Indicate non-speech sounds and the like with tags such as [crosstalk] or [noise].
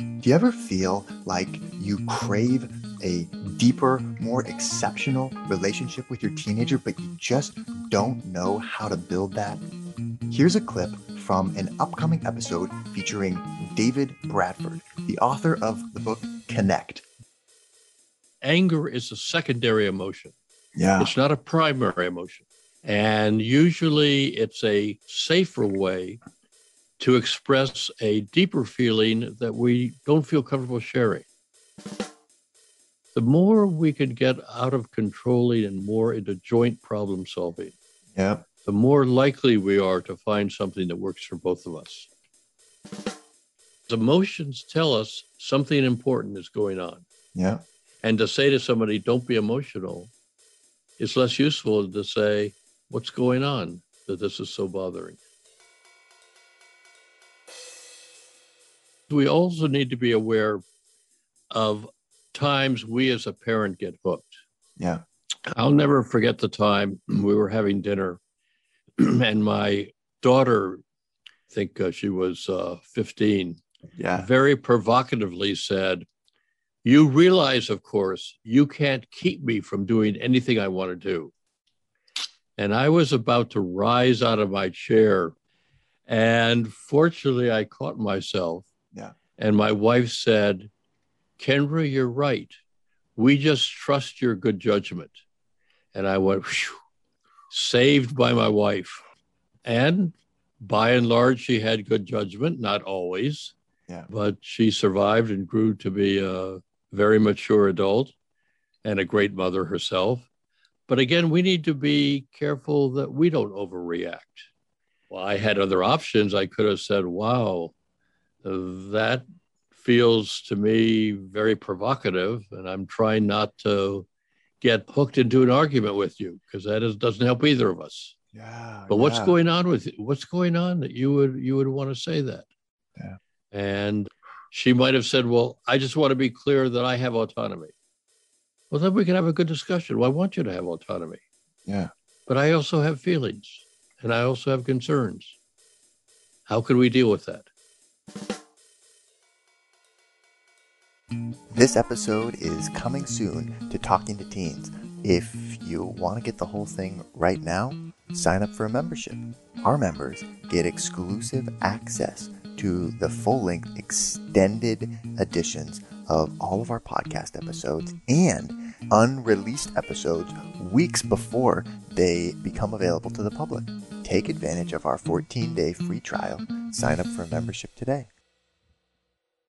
Do you ever feel like you crave a deeper, more exceptional relationship with your teenager, but you just don't know how to build that? Here's a clip from an upcoming episode featuring David Bradford, the author of the book Connect. Anger is a secondary emotion. Yeah. It's not a primary emotion. And usually it's a safer way to express a deeper feeling that we don't feel comfortable sharing. The more we can get out of controlling and more into joint problem solving, Yeah. the more likely we are to find something that works for both of us. Emotions tell us something important is going on. Yeah. And to say to somebody, don't be emotional, is less useful than to say, what's going on that this is so bothering. We also need to be aware of times we as a parent get hooked. Yeah. I'll never forget the time we were having dinner [clears throat] and my daughter, I think uh, she was uh, 15, Yeah. very provocatively said, You realize, of course, you can't keep me from doing anything I want to do. And I was about to rise out of my chair. And fortunately, I caught myself. And my wife said, Kendra, you're right. We just trust your good judgment. And I went, "Phew, saved by my wife. And by and large, she had good judgment, not always Yeah. but she survived and grew to be a very mature adult and a great mother herself. But again, we need to be careful that we don't overreact. Well, I had other options. I could have said, wow, that feels to me very provocative, and I'm trying not to get hooked into an argument with you because that is, doesn't help either of us. Yeah. But what's yeah. going on with what's going on that you would you would want to say that? Yeah. And she might have said, "Well, I just want to be clear that I have autonomy." Well, then we can have a good discussion. Well, I want you to have autonomy, Yeah. but I also have feelings and I also have concerns. How can we deal with that? This episode is coming soon to Talking to Teens. If you want to get the whole thing right now, sign up for a membership. Our members get exclusive access to the full length extended editions of all of our podcast episodes and unreleased episodes weeks before they become available to the public. Take advantage of our 14 day free trial. Sign up for a membership today.